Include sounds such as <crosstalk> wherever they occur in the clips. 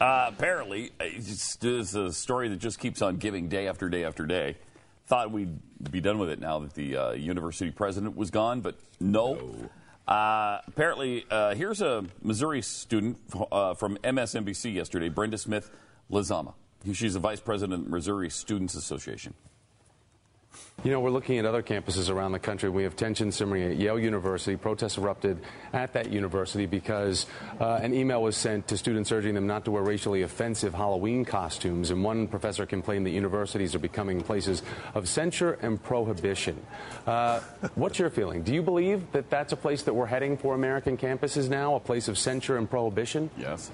Uh, apparently, it's, it's a story that just keeps on giving day after day after day. Thought we'd be done with it now that the uh, university president was gone, but no. No. Uh, apparently, uh, here's a Missouri student uh, from MSNBC yesterday, Brenda Smith Lezama. She's the vice president of Missouri Students Association. You know, we're looking at other campuses around the country. We have tension simmering at Yale University. Protests erupted at that university because uh, an email was sent to students urging them not to wear racially offensive Halloween costumes. And one professor complained that universities are becoming places of censure and prohibition. Uh, what's your feeling? Do you believe that that's a place that we're heading for American campuses now, a place of censure and prohibition? Yes.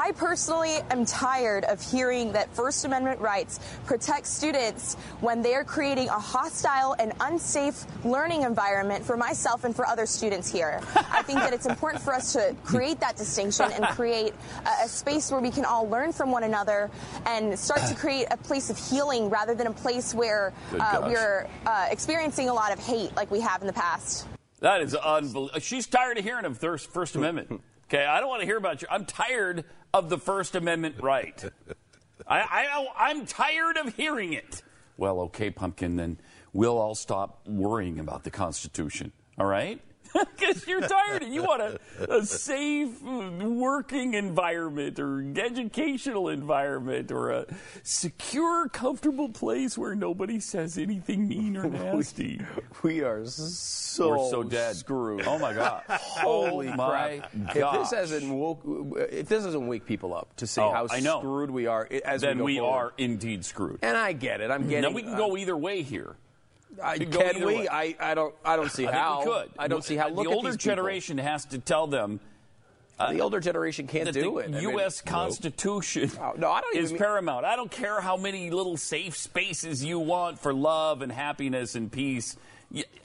I personally am tired of hearing that First Amendment rights protect students when they're creating a hostile and unsafe learning environment for myself and for other students here. I think that it's important for us to create that distinction and create a, a space where we can all learn from one another and start to create a place of healing rather than a place where uh, we're uh, experiencing a lot of hate like we have in the past. That is unbelievable. She's tired of hearing of First Amendment. Okay, I don't want to hear about you. I'm tired of the First Amendment right. I, I, I'm tired of hearing it. Well, okay, Pumpkin, then we'll all stop worrying about the Constitution, all right? <laughs> Because you're tired and you want a, a safe uh, working environment or educational environment or a secure, comfortable place where nobody says anything mean or <laughs> nasty. We are so, We're so dead. screwed. Oh my god! <laughs> Holy oh my crap! gosh. If this hasn't woke, if this doesn't wake people up to see Oh, how I know. screwed we are as then we, we go forward. are indeed screwed. And I get it. I'm getting. Now we can go either way here. I, can we? way. I, I don't. I don't see I how. could. I don't see how. Look the at older these people. generation has to tell them the uh, older generation can't do it. I mean, U.S. Constitution Oh, no, I don't is mean- paramount. I don't care how many little safe spaces you want for love and happiness and peace.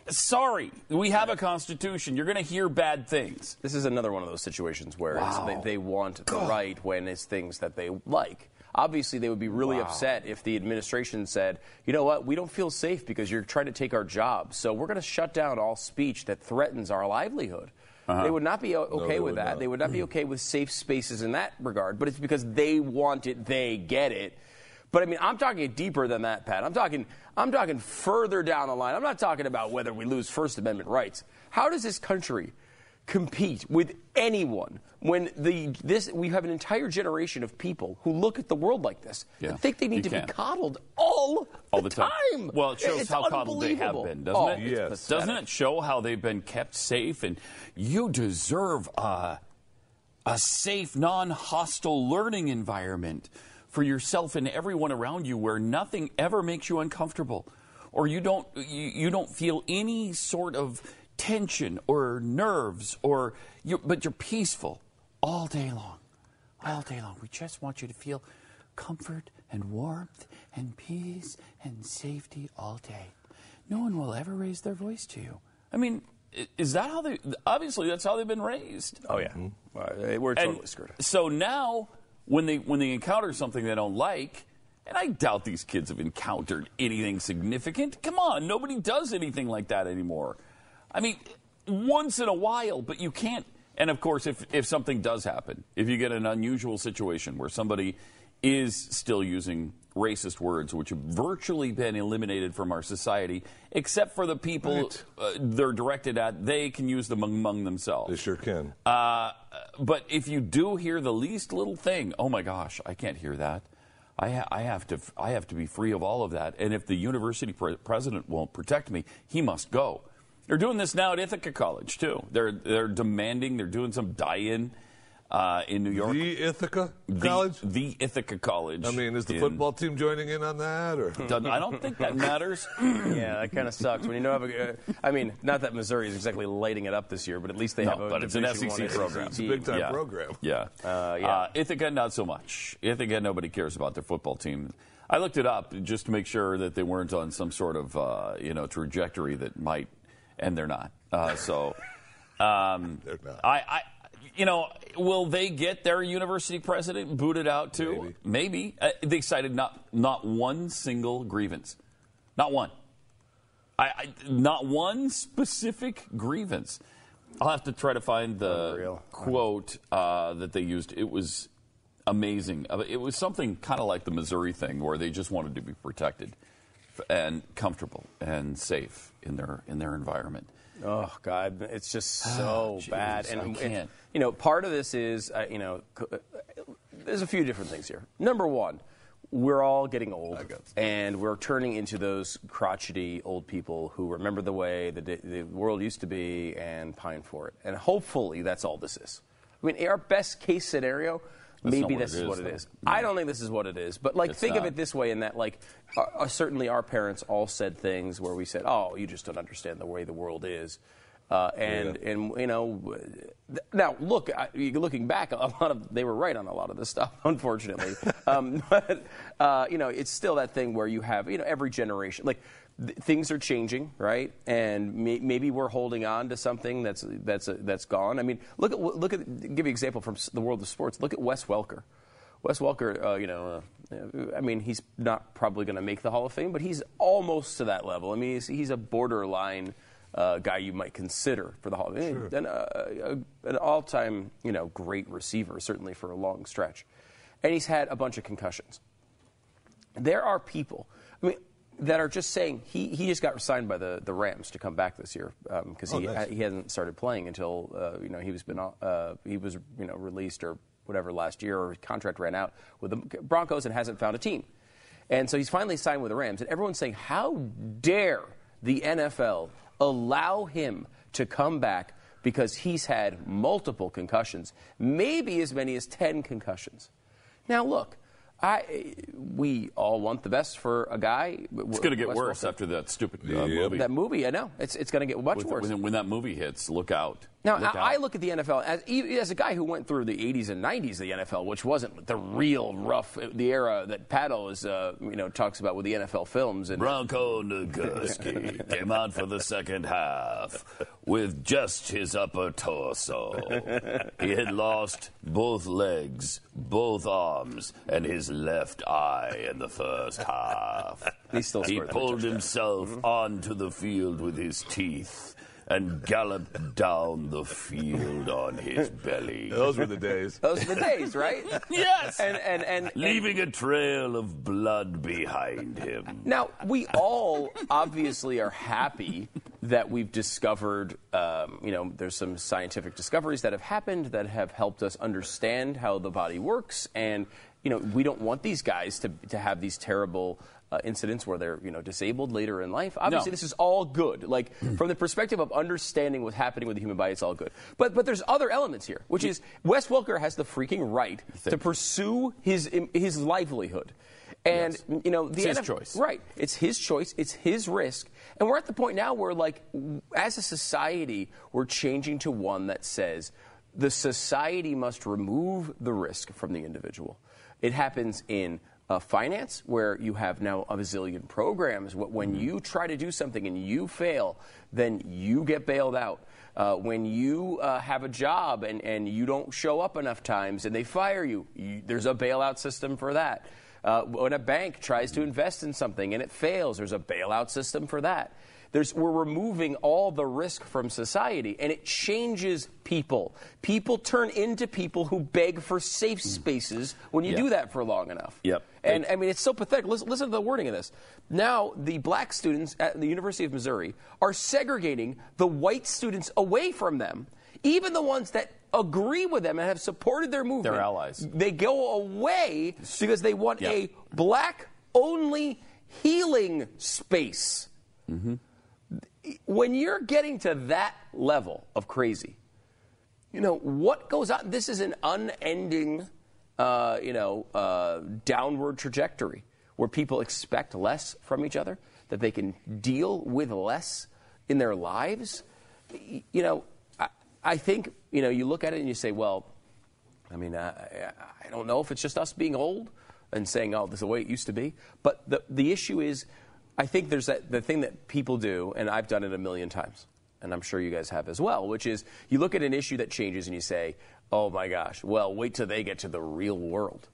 Sorry, we have a Constitution. You're going to hear bad things. This is another one of those situations where it's, Wow. they, they want the right when it's things that they like. Obviously, they would be really upset if the administration said, you know what, we don't feel safe because you're trying to take our jobs. So we're going to shut down all speech that threatens our livelihood. Uh-huh. They would not be okay they with that. not. They would not be mm. okay with safe spaces in that regard. But it's because they want it, they get it. But I mean, I'm talking deeper than that, Pat. I'm talking, I'm talking further down the line. I'm not talking about whether we lose First Amendment rights. How does this country compete with anyone when the this we have an entire generation of people who look at the world like this Yeah, and think they need you to be can't. coddled all, all the time. Well, it shows It's how coddled they have been, doesn't Oh, it? Yes. Doesn't it show how they've been kept safe and you deserve a, a safe, non hostile learning environment for yourself and everyone around you where nothing ever makes you uncomfortable or you don't, you, you don't feel any sort of tension or nerves or you but you're peaceful all day long all day long we just want you to feel comfort and warmth and peace and safety all day no one will ever raise their voice to you i mean is that how they obviously that's how they've been raised Oh yeah, Uh, we're and totally screwed. so now when they when they encounter something they don't like and I doubt these kids have encountered anything significant. Come on, nobody does anything like that anymore. I mean, once in a while, but you can't. And of course, if, if something does happen, if you get an unusual situation where somebody is still using racist words, which have virtually been eliminated from our society, except for the people Right. uh, they're directed at, they can use them among themselves. They sure can. Uh, but if you do hear the least little thing, oh my gosh, I can't hear that. I, ha- I have to. I have to be free of all of that. And if the university pre- president won't protect me, he must go. They're doing this now at Ithaca College too. They're they're demanding. They're doing some die-in uh, in New York. The Ithaca College? The Ithaca College. I mean, is the in- football team joining in on that? or Doesn't- I don't think that matters. <laughs> Yeah, that kind of sucks. When you know, have a, uh, I mean, not that Missouri is exactly lighting it up this year, but at least they No, have a but it's an SEC program. It's a big time yeah. program. Yeah. Uh, yeah. Uh, Ithaca, not so much. Ithaca, nobody cares about their football team. I looked it up just to make sure that they weren't on some sort of uh, you know trajectory that might, and they're not. Uh, so, <laughs> um, They're not. I, I, you know, will they get their university president booted out too? Maybe. Uh, they cited not not one single grievance, not one. I, I not one specific grievance. I'll have to try to find the Unreal. quote uh, that they used. It was amazing. Uh, It was something kind of like the Missouri thing, where they just wanted to be protected and comfortable and safe in their in their environment. Oh God, it's just so jeez, bad. I And, can't. and, you know, part of this is uh, you know, uh, there's a few different things here. Number one, we're all getting old, and we're turning into those crotchety old people who remember the way the, the world used to be and pine for it. And hopefully, that's all this is. I mean, our best case scenario. That's Maybe this it is is, what it though. is. I don't think this is what it is. But like, It's think of it this way: in that, like, uh, uh, certainly our parents all said things where we said, "Oh, you just don't understand the way the world is." Uh, and and you know, th- now look, I, looking back, a lot of they were right on a lot of this stuff, <laughs> unfortunately. <laughs> um, <laughs> but uh, you know, it's still that thing where you have you know every generation like. th- Things are changing, right? And may, maybe we're holding on to something that's that's that's gone. I mean, look at look at give you an example from the world of sports. Look at Wes Welker. Wes Welker, uh, you know, uh, I mean, he's not probably going to make the Hall of Fame, but he's almost to that level. I mean, he's, he's a borderline uh, guy you might consider for the Hall of Fame. And, uh, an all-time, you know, great receiver, certainly for a long stretch. And he's had a bunch of concussions. There are people, I mean, that are just saying he, he just got signed by the, the Rams to come back this year because Oh, he nice. he hasn't started playing until uh, you know he was been uh, he was you know released or whatever last year or his contract ran out with the Broncos and hasn't found a team, and so he's finally signed with the Rams and everyone's saying how dare the NFL allow him to come back because he's had multiple concussions, maybe as many as ten concussions. Now look. I, we all want the best for a guy. It's going to get worse after that stupid uh, Yep. movie. that movie. I know it's it's going to get much With- worse. when, when that movie hits, look out. Now, Look I, I look at the NFL as, e- as a guy who went through the 80s and 90s of the NFL, which wasn't the real rough, the era that Paddle is, uh, you know, talks about with the NFL films. And Bronco Nagurski <laughs> came out for the second half with just his upper torso. He had lost both legs, both arms, and his left eye in the first half. <laughs> He still he scored that pulled touchdown. himself onto the field with his teeth and galloped down the field on his <laughs> belly. Those were the days. those were the days, right? <laughs> Yes! And and and, and Leaving a trail of blood behind him. Now, we all obviously are happy that we've discovered, um, you know, there's some scientific discoveries that have happened that have helped us understand how the body works. And, you know, we don't want these guys to, to have these terrible uh, incidents where they're, you know, disabled later in life. Obviously, No. this is all good. Like, <clears throat> from the perspective of understanding what's happening with the human body, it's all good. But, but there's other elements here, which is Wes Welker has the freaking right to pursue his, his livelihood. And, you know, the It's his choice. Right. It's his choice. It's his risk. And we're at the point now where, like, as a society, we're changing to one that says the society must remove the risk from the individual. It happens in uh, finance, where you have now a bazillion programs. Wh- When you try to do something and you fail, then you get bailed out. Uh, when you uh, have a job and, and you don't show up enough times and they fire you, you there's a bailout system for that. Uh, when a bank tries to invest in something and it fails, there's a bailout system for that. There's, we're removing all the risk from society, and it changes people. People turn into people who beg for safe mm. spaces when you Yep. do that for long enough. Yep. And I mean, it's so pathetic. Listen, listen to the wording of this. Now, the black students at the University of Missouri are segregating the white students away from them, even the ones that agree with them and have supported their movement. They're allies. They go away because they want Yeah. a black only healing space. Mm-hmm. When you're getting to that level of crazy, you know, what goes on? This is an unending, uh, you know, uh, downward trajectory where people expect less from each other, that they can deal with less in their lives. You know, I, I think, you know, you look at it and you say, well, I mean, I, I don't know if it's just us being old and saying, oh, this is the way it used to be. But the, the issue is, I think there's that, the thing that people do, and I've done it a million times, and I'm sure you guys have as well, which is you look at an issue that changes and you say, oh my gosh, well, wait till they get to the real world.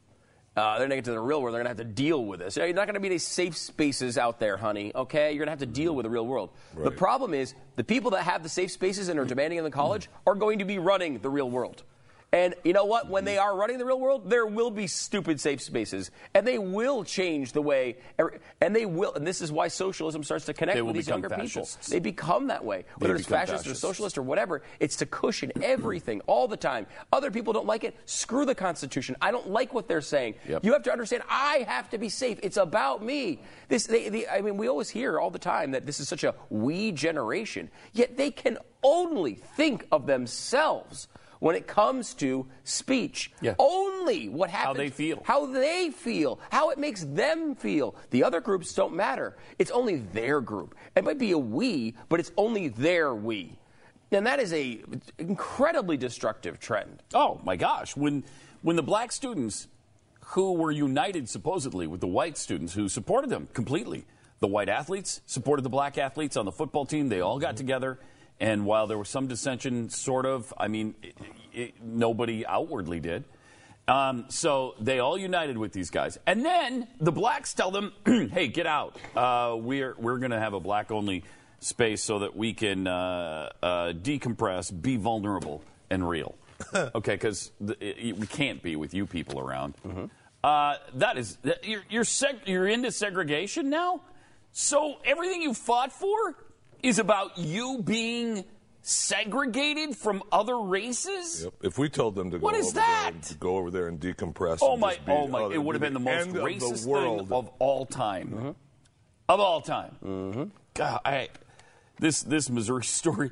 Uh, they're going to get to the real world. They're going to have to deal with this. You're not going to be any safe spaces out there, honey. Okay, you're going to have to deal with the real world. The problem is the people that have the safe spaces and are demanding in the college are going to be running the real world. And you know what? When they are running the real world, there will be stupid safe spaces, and they will change the way. And they will. And this is why socialism starts to connect with these younger fascists. people. They become that way, whether it's fascist or socialist or whatever. It's to cushion <clears throat> everything all the time. Other people don't like it. Screw the Constitution. I don't like what they're saying. Yep. You have to understand. I have to be safe. It's about me. This. They, they, I mean, we always hear all the time that this is such a we generation. Yet they can only think of themselves. When it comes to speech, Yeah. only what happens, how they feel. how they feel, how it makes them feel. The other groups don't matter. It's only their group. It might be a we, but it's only their we. And that is a incredibly destructive trend. Oh my gosh! When when the black students who were united supposedly with the white students who supported them completely, the white athletes supported the black athletes on the football team. They all got mm-hmm. together, and while there was some dissension, sort of, I mean, it, it, nobody outwardly did. Um, so they all united with these guys, and then the blacks tell them, <clears throat> "Hey, get out! Uh, we're we're going to have a black only space so that we can uh, uh, decompress, be vulnerable, and real." <laughs> okay, because we can't be with you people around. Uh, that is, you're you're, seg- you're into segregation now. So everything you fought for is about you being segregated from other races. Yep. If we told them to go What is over there that? and go over there and decompress, Oh and my! Oh my! It would have been the most end of racist the world. thing of all time. Of all time. Mm-hmm. God, I, this this Missouri <laughs> story.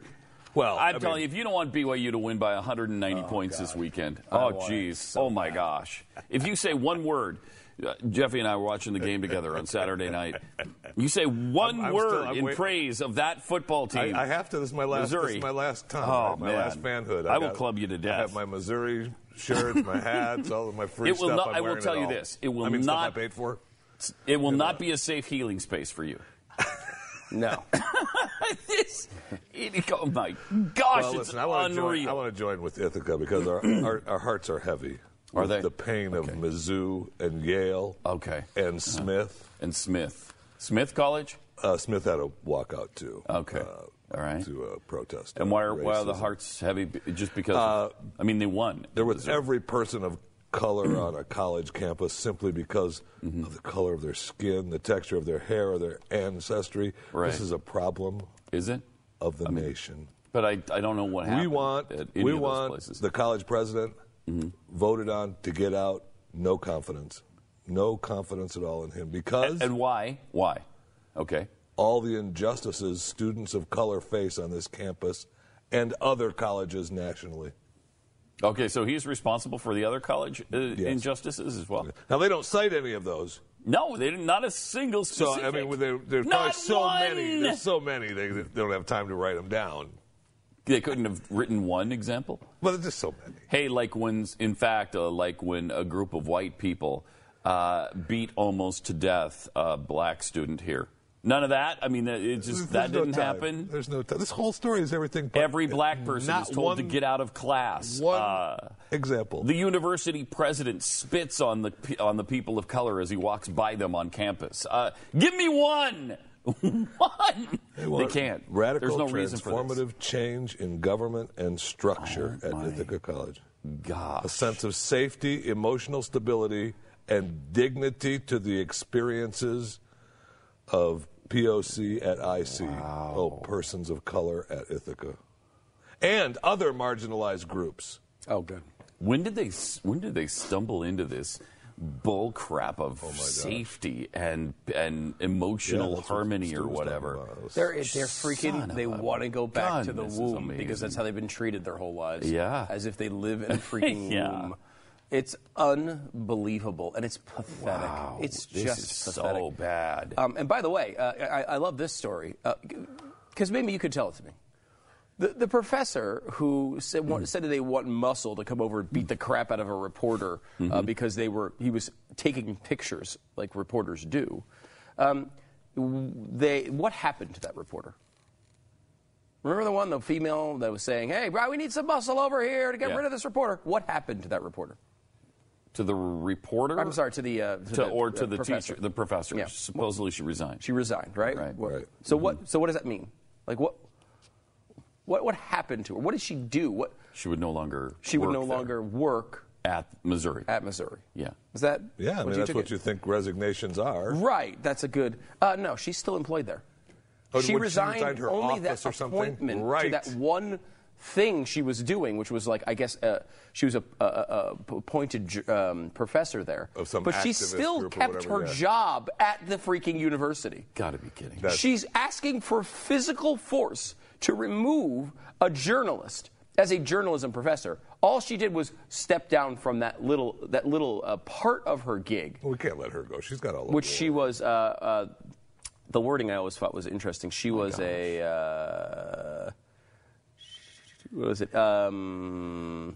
Well, I'm I telling mean- you, if you don't want BYU to win by 190 points this weekend, oh jeez, oh my gosh! If you say one word, Uh, Jeffy and I were watching the game together on Saturday night. You say one I'm- I'm word still- in wait- praise of that football team. I, I have to. This is my last. Missouri. This is my last time. Oh, my man. last fanhood. I will got- club you to death. I have my Missouri shirts, my hats, all of my free It will stuff. not- I'm I will wearing tell you all. this, it will I mean, stuff I not- paid for. it will not be a safe healing space for you. No. <laughs> this, it, oh my gosh, Well, it's listen, I want to join. unreal. I want to join with Ithaca because our, our, our hearts are heavy. Are they? The pain of Mizzou and Yale. Okay. And Smith. and Smith, Smith College. Uh, Smith had a walkout too. Okay. Uh, All right. To uh, protest. And why are, why are the hearts heavy? Just because? of- I mean, they won. There was Missouri. every person of color <clears throat> on a college campus simply because Mm-hmm. of the color of their skin, the texture of their hair, or their ancestry. Right. This is a problem Is it? of the nation. But I, I don't know what happened. We want we want places. The college president voted on to get out. No confidence, no confidence at all in him because and why? Why? Okay. all the injustices students of color face on this campus and other colleges nationally. Okay, so he's responsible for the other college uh, injustices as well. Now they don't cite any of those. No, they didn't. Not a single So. I mean, there, there's Not probably so one. many. There's so many they, they don't have time to write them down. They couldn't have written one example. But there's just so many. Hey, like when, in fact, uh, like when a group of white people uh, beat almost to death a black student here. None of that. I mean, it just there's that no didn't time. happen. There's no time. This whole story is everything. Every black person is told to get out of class. One Uh, example. the university president spits on the on the people of color as he walks by them on campus. Uh, give me one, one. They, want can't. Radical, There's no reason for this. transformative change in government and structure Oh, at Ithaca College. Gosh. A sense of safety, emotional stability, and dignity to the experiences of POC at IC. Oh, persons of color at Ithaca. And other marginalized groups. Oh, good. When did they when did they stumble into this bull crap of safety and and emotional Yeah, that's what harmony or Stu was talking whatever. They're they're freaking. of They want to go back to the womb because that's how they've been treated their whole lives. Yeah. as if they live in a <laughs> freaking Yeah. womb. It's unbelievable and it's pathetic. Wow, it's this just is pathetic. so bad. Um, and by the way, uh, I, I love this story because maybe you could tell it to me. The, the professor who said, Hmm. said that they want muscle to come over and beat the crap out of a reporter Mm-hmm. uh, because they were he was taking pictures like reporters do. Um, they what happened to that reporter? Remember the one, the female that was saying, "Hey, bro, we need some muscle over here to get Yeah. rid of this reporter." What happened to that reporter? to the reporter, I'm sorry, to the uh, to, to, the, or uh, to the professor. teacher, the professor. Yeah. Supposedly she resigned. She resigned, right? Right. Right. So what? So what does that mean? Like what? What what happened to her? What did she do? What She would no longer. she would work no there longer work at Missouri. at Missouri. Yeah. Is that? Yeah, I what mean, you that's took what it? you think resignations are. Right. That's a good. Uh, no, she's still employed there. Oh, she what, she resigned, resigned her only office that or something? appointment Right. to that one thing she was doing, which was like I guess uh, she was a, a, a a appointed ju- um, professor there, Of some but she activist still group or kept whatever, her yeah. job at the freaking university. Got to be kidding. That's- She's asking for physical force to remove a journalist as a journalism professor. All she did was step down from that little that little uh, part of her gig, We can't let her go. She's got all which she was. Uh, uh, the wording I always thought was interesting. She was a. Uh, what was it? Um,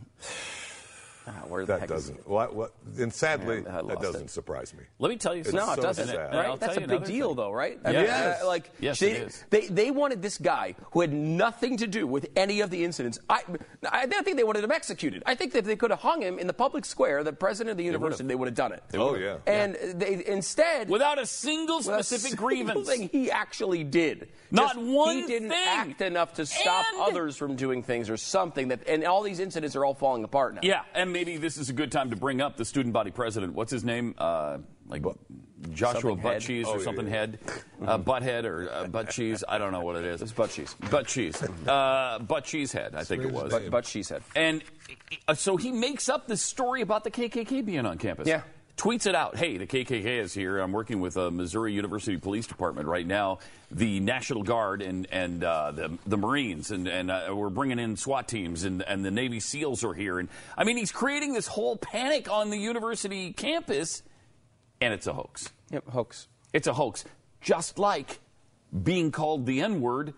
ah, where the That heck doesn't. What? What? And sadly, Yeah, I that doesn't it. surprise me. Let me tell you It's something. No, it doesn't. sad. And I'll Right? That's a big deal, thing. though, right? I Yes. uh, like, Yes, they, it is. They, they wanted this guy who had nothing to do with any of the incidents. I, I don't think they wanted him executed. I think that if they could have hung him in the public square, the president of the university, they would have done it. Oh yeah. And they instead, Without a single without a specific single grievance. <laughs> thing he actually did. Not Just one He didn't thing. act enough to stop And- others from doing things or something. That and all these incidents are all falling apart now. Yeah, and maybe this is a good time to bring up the student body president. What's his name? Uh, like Joshua Butt Cheese Oh, or something yeah. Head, uh, Butthead or uh, Butt Cheese. I don't know what it is. It's butt cheese. Butt Cheese. Uh, butt Cheese Head, I think it was. name. But, but she said. And uh, so he makes up this story about the KKK being on campus. Yeah. Tweets it out. Hey, the KKK is here. I'm working with uh, Missouri University Police Department right now, the National Guard and and uh, the the Marines, and and uh, we're bringing in SWAT teams, and and the Navy SEALs are here. And I mean, he's creating this whole panic on the university campus, and it's a hoax. Yep, hoax. It's a hoax, just like being called the N word.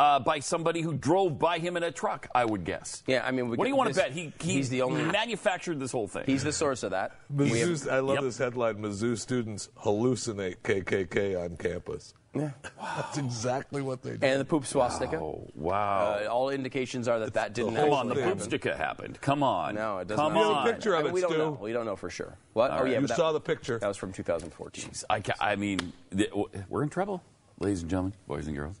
Uh, by somebody who drove by him in a truck, I would guess. Yeah, I mean, we what do you want to bet? He, he he's the only- manufactured this whole thing. He's the source of that. We have- Mizzou, I love Yep. this headline. Mizzou students hallucinate KKK on campus. Yeah. That's exactly what they did. and the poop swastika. Oh, wow. Uh, all indications are that that didn't the Come on, the thing. happen. poop sticka happened. Come on. No, it doesn't. Come have- You have a on. picture of I mean, it, we don't Stu. know. We don't know for sure. What? All oh yeah. You but that, saw the picture. That was from 2014. I, ca- I mean, th- we're in trouble, ladies and gentlemen, boys and girls.